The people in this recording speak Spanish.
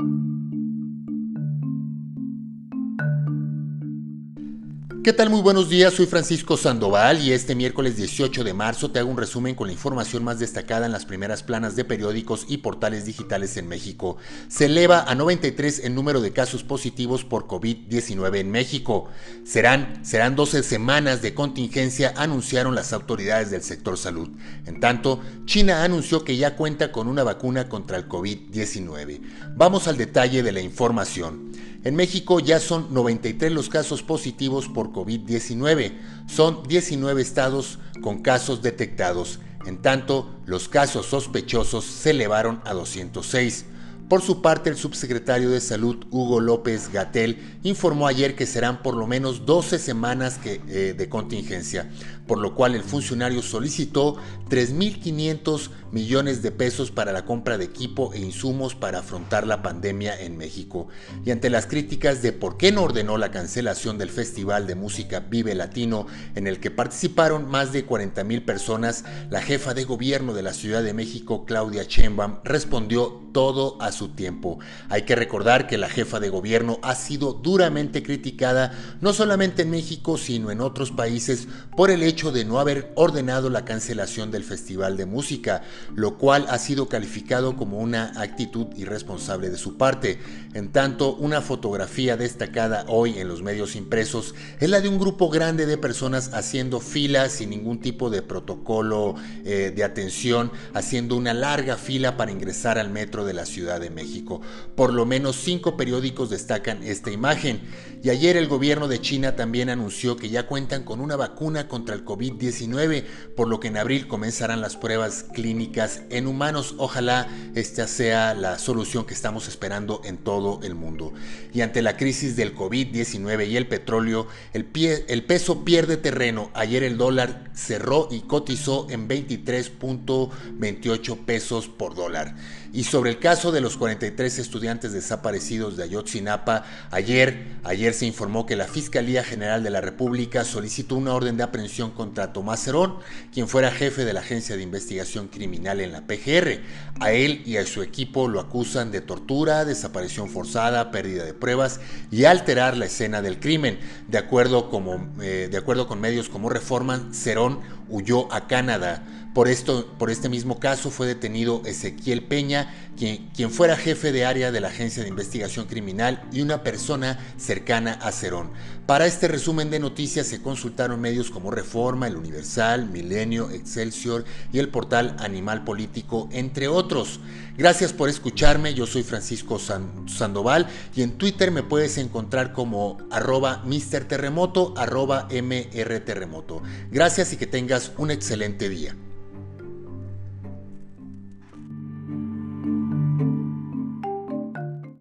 you ¿Qué tal? Muy buenos días, soy Francisco Sandoval y este miércoles 18 de marzo te hago un resumen con la información más destacada en las primeras planas de periódicos y portales digitales en México. Se eleva a 93 el número de casos positivos por COVID-19 en México. Serán, serán 12 semanas de contingencia, anunciaron las autoridades del sector salud. En tanto, China anunció que ya cuenta con una vacuna contra el COVID-19. Vamos al detalle de la información. En México ya son 93 los casos positivos por COVID-19. Son 19 estados con casos detectados. En tanto, los casos sospechosos se elevaron a 206. Por su parte, el subsecretario de Salud, Hugo López Gatel, informó ayer que serán por lo menos 12 semanas eh, de contingencia, por lo cual el funcionario solicitó 3.500 millones de pesos para la compra de equipo e insumos para afrontar la pandemia en México. Y ante las críticas de por qué no ordenó la cancelación del Festival de Música Vive Latino, en el que participaron más de 40.000 personas, la jefa de gobierno de la Ciudad de México, Claudia Sheinbaum, respondió todo a su tiempo. Hay que recordar que la jefa de gobierno ha sido duramente criticada no solamente en México, sino en otros países por el hecho de no haber ordenado la cancelación del Festival de Música, lo cual ha sido calificado como una actitud irresponsable de su parte. En tanto, una fotografía destacada hoy en los medios impresos es la de un grupo grande de personas haciendo filas sin ningún tipo de protocolo eh, de atención, haciendo una larga fila para ingresar al metro de la Ciudad de México. Por lo menos cinco periódicos destacan esta imagen. Y ayer el gobierno de China también anunció que ya cuentan con una vacuna contra el COVID-19, por lo que en abril comenzarán las pruebas clínicas en humanos. Ojalá esta sea la solución que estamos esperando en todo el mundo. Y ante la crisis del COVID-19 y el petróleo, el, pie, el peso pierde terreno. Ayer el dólar cerró y cotizó en 23.28 pesos por dólar. Y sobre el caso de los 43 estudiantes desaparecidos de Ayotzinapa, ayer, ayer se informó que la Fiscalía General de la República solicitó una orden de aprehensión contra Tomás Herón, quien fuera jefe de la Agencia de Investigación Criminal en la PGR. A él y a su equipo lo acusan de tortura, desaparición forzada, pérdida de pruebas y alterar la escena del crimen. De acuerdo, como, eh, de acuerdo con medios como Reforman, Cerón huyó a Canadá. Por, esto, por este mismo caso fue detenido Ezequiel Peña, quien, quien, fuera jefe de área de la Agencia de Investigación Criminal y una persona cercana a Cerón. Para este resumen de noticias se consultaron medios como Reforma, El Universal, Milenio, Excelsior y el portal Animal Político, entre otros. Gracias por escucharme, yo soy Francisco Sandoval y en Twitter me puedes encontrar como arroba Terremoto, arroba Gracias y que tengas un excelente día.